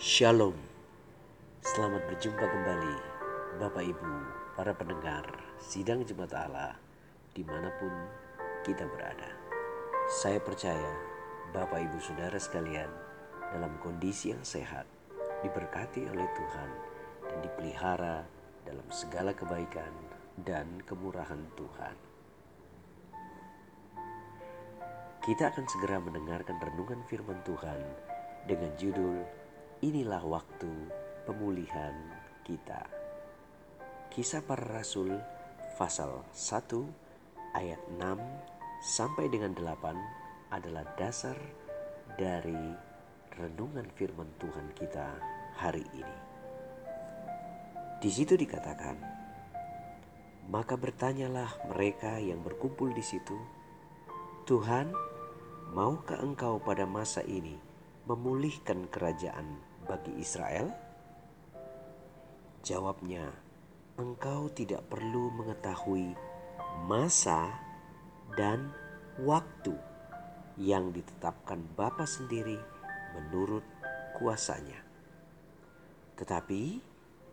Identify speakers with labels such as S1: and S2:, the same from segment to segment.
S1: Shalom, selamat berjumpa kembali Bapak Ibu, para pendengar Sidang Jemaat Allah di mana pun kita berada. Saya percaya Bapak Ibu Saudara sekalian dalam kondisi yang sehat, diberkati oleh Tuhan dan dipelihara dalam segala kebaikan dan kemurahan Tuhan. Kita akan segera mendengarkan renungan firman Tuhan dengan judul inilah waktu pemulihan kita. Kisah para Rasul pasal 1 ayat 6 sampai dengan 8 adalah dasar dari renungan firman Tuhan kita hari ini. Di situ dikatakan, maka bertanyalah mereka yang berkumpul di situ, Tuhan, maukah engkau pada masa ini memulihkan kerajaan bagi Israel? Jawabnya, engkau tidak perlu mengetahui masa dan waktu yang ditetapkan Bapa sendiri menurut kuasanya. Tetapi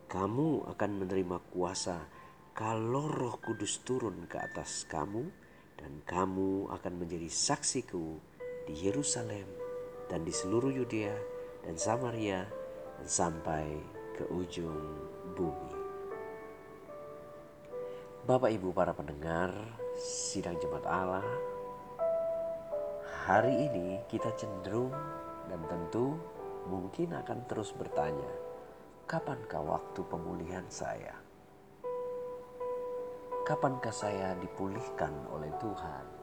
S1: kamu akan menerima kuasa kalau roh kudus turun ke atas kamu dan kamu akan menjadi saksiku di Yerusalem dan di seluruh Yudea dan Samaria dan sampai ke ujung bumi. Bapak Ibu para pendengar sidang jemaat Allah, hari ini kita cenderung dan tentu mungkin akan terus bertanya, kapankah waktu pemulihan saya? Kapankah saya dipulihkan oleh Tuhan?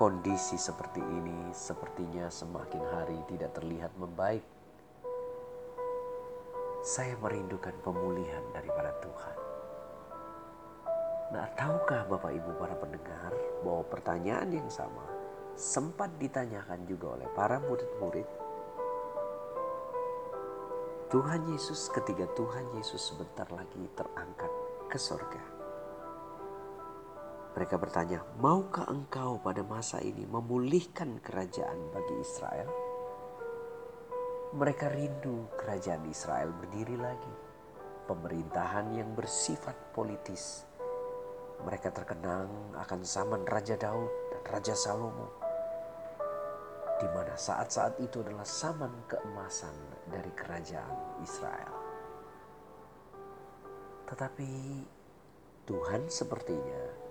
S1: Kondisi seperti ini sepertinya semakin hari tidak terlihat membaik. Saya merindukan pemulihan daripada Tuhan. Nah, tahukah Bapak Ibu para pendengar bahwa pertanyaan yang sama sempat ditanyakan juga oleh para murid-murid Tuhan Yesus ketika Tuhan Yesus sebentar lagi terangkat ke sorga. Mereka bertanya, maukah engkau pada masa ini memulihkan kerajaan bagi Israel? Mereka rindu kerajaan Israel berdiri lagi. Pemerintahan yang bersifat politis. Mereka terkenang akan zaman Raja Daud dan Raja Salomo. Di mana saat-saat itu adalah zaman keemasan dari kerajaan Israel. Tetapi Tuhan sepertinya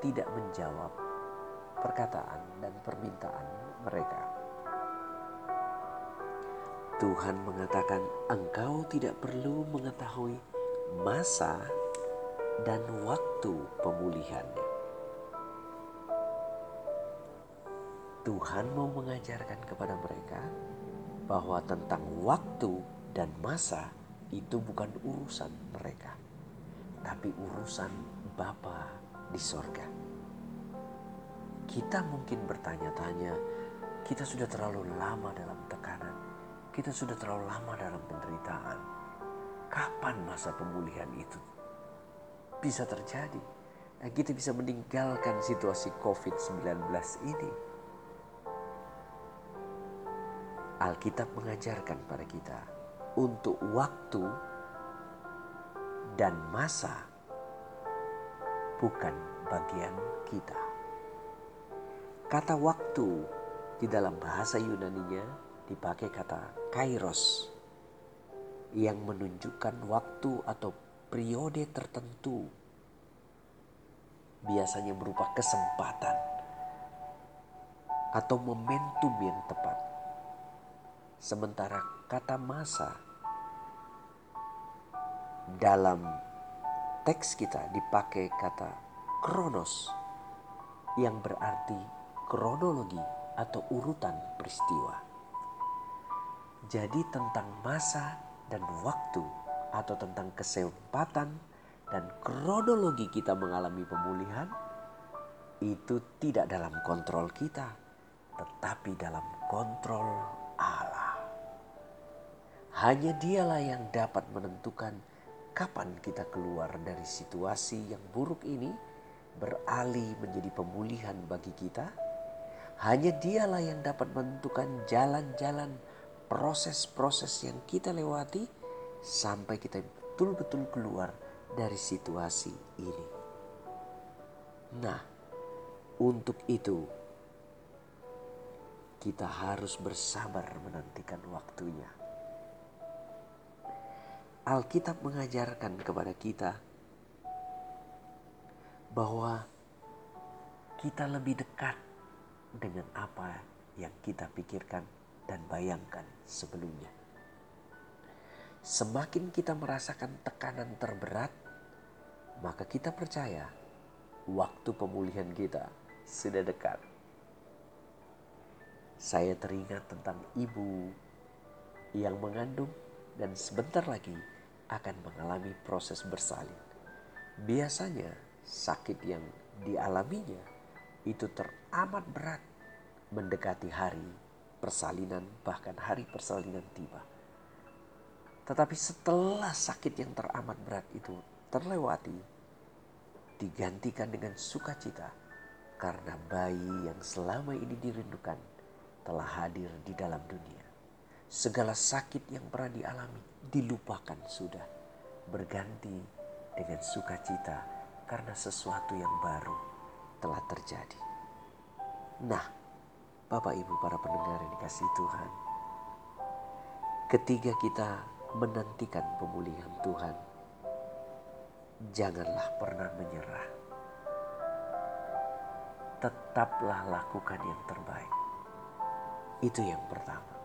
S1: tidak menjawab perkataan dan permintaan mereka. Tuhan mengatakan, "Engkau tidak perlu mengetahui masa dan waktu pemulihannya." Tuhan mau mengajarkan kepada mereka bahwa tentang waktu dan masa itu bukan urusan mereka, tapi urusan Bapa di sorga. Kita mungkin bertanya-tanya, kita sudah terlalu lama dalam tekanan, kita sudah terlalu lama dalam penderitaan. Kapan masa pemulihan itu bisa terjadi? Dan kita bisa meninggalkan situasi COVID-19 ini. Alkitab mengajarkan pada kita untuk waktu dan masa bukan bagian kita. Kata waktu di dalam bahasa Yunaninya dipakai kata kairos yang menunjukkan waktu atau periode tertentu. Biasanya berupa kesempatan atau momentum yang tepat. Sementara kata masa dalam teks kita dipakai kata kronos yang berarti kronologi atau urutan peristiwa. Jadi tentang masa dan waktu atau tentang kesempatan dan kronologi kita mengalami pemulihan itu tidak dalam kontrol kita tetapi dalam kontrol Allah. Hanya dialah yang dapat menentukan kapan kita keluar dari situasi yang buruk ini beralih menjadi pemulihan bagi kita? Hanya dialah yang dapat menentukan jalan-jalan proses-proses yang kita lewati sampai kita betul-betul keluar dari situasi ini. Nah, untuk itu kita harus bersabar menantikan waktunya. Alkitab mengajarkan kepada kita bahwa kita lebih dekat dengan apa yang kita pikirkan dan bayangkan sebelumnya. Semakin kita merasakan tekanan terberat, maka kita percaya waktu pemulihan kita sudah dekat. Saya teringat tentang ibu yang mengandung dan sebentar lagi akan mengalami proses bersalin. Biasanya sakit yang dialaminya itu teramat berat mendekati hari persalinan bahkan hari persalinan tiba. Tetapi setelah sakit yang teramat berat itu terlewati, digantikan dengan sukacita karena bayi yang selama ini dirindukan telah hadir di dalam dunia. Segala sakit yang pernah dialami dilupakan sudah, berganti dengan sukacita karena sesuatu yang baru telah terjadi. Nah, Bapak Ibu para pendengar yang dikasih Tuhan, ketika kita menantikan pemulihan Tuhan, janganlah pernah menyerah. Tetaplah lakukan yang terbaik. Itu yang pertama.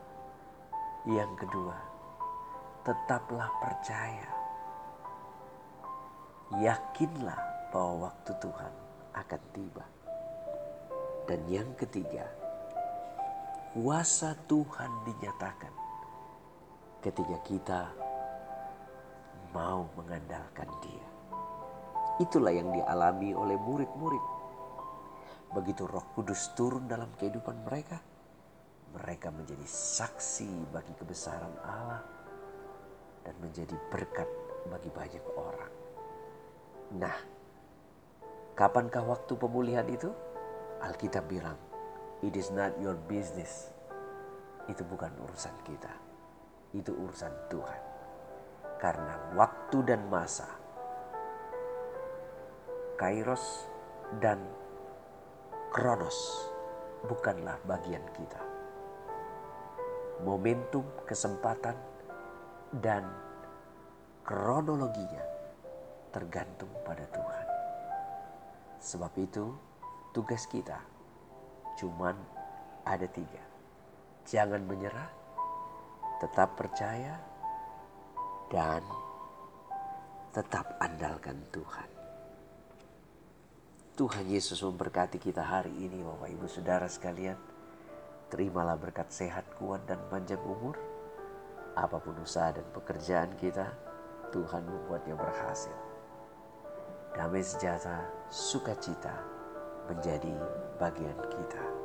S1: Yang kedua, tetaplah percaya. Yakinlah bahwa waktu Tuhan akan tiba. Dan yang ketiga, kuasa Tuhan dinyatakan ketika kita mau mengandalkan Dia. Itulah yang dialami oleh murid-murid. Begitu Roh Kudus turun dalam kehidupan mereka, mereka menjadi saksi bagi kebesaran Allah dan menjadi berkat bagi banyak orang. Nah, kapankah waktu pemulihan itu? Alkitab bilang, it is not your business. Itu bukan urusan kita. Itu urusan Tuhan. Karena waktu dan masa Kairos dan Kronos bukanlah bagian kita. Momentum, kesempatan, dan kronologinya tergantung pada Tuhan. Sebab itu tugas kita cuman ada tiga. Jangan menyerah, tetap percaya, dan tetap andalkan Tuhan. Tuhan Yesus memberkati kita hari ini Bapak Ibu Saudara sekalian. Terimalah berkat sehat, kuat, dan panjang umur. Apa pun usaha dan pekerjaan kita, Tuhan membuatnya berhasil. Damai sejahtera, sukacita menjadi bagian kita.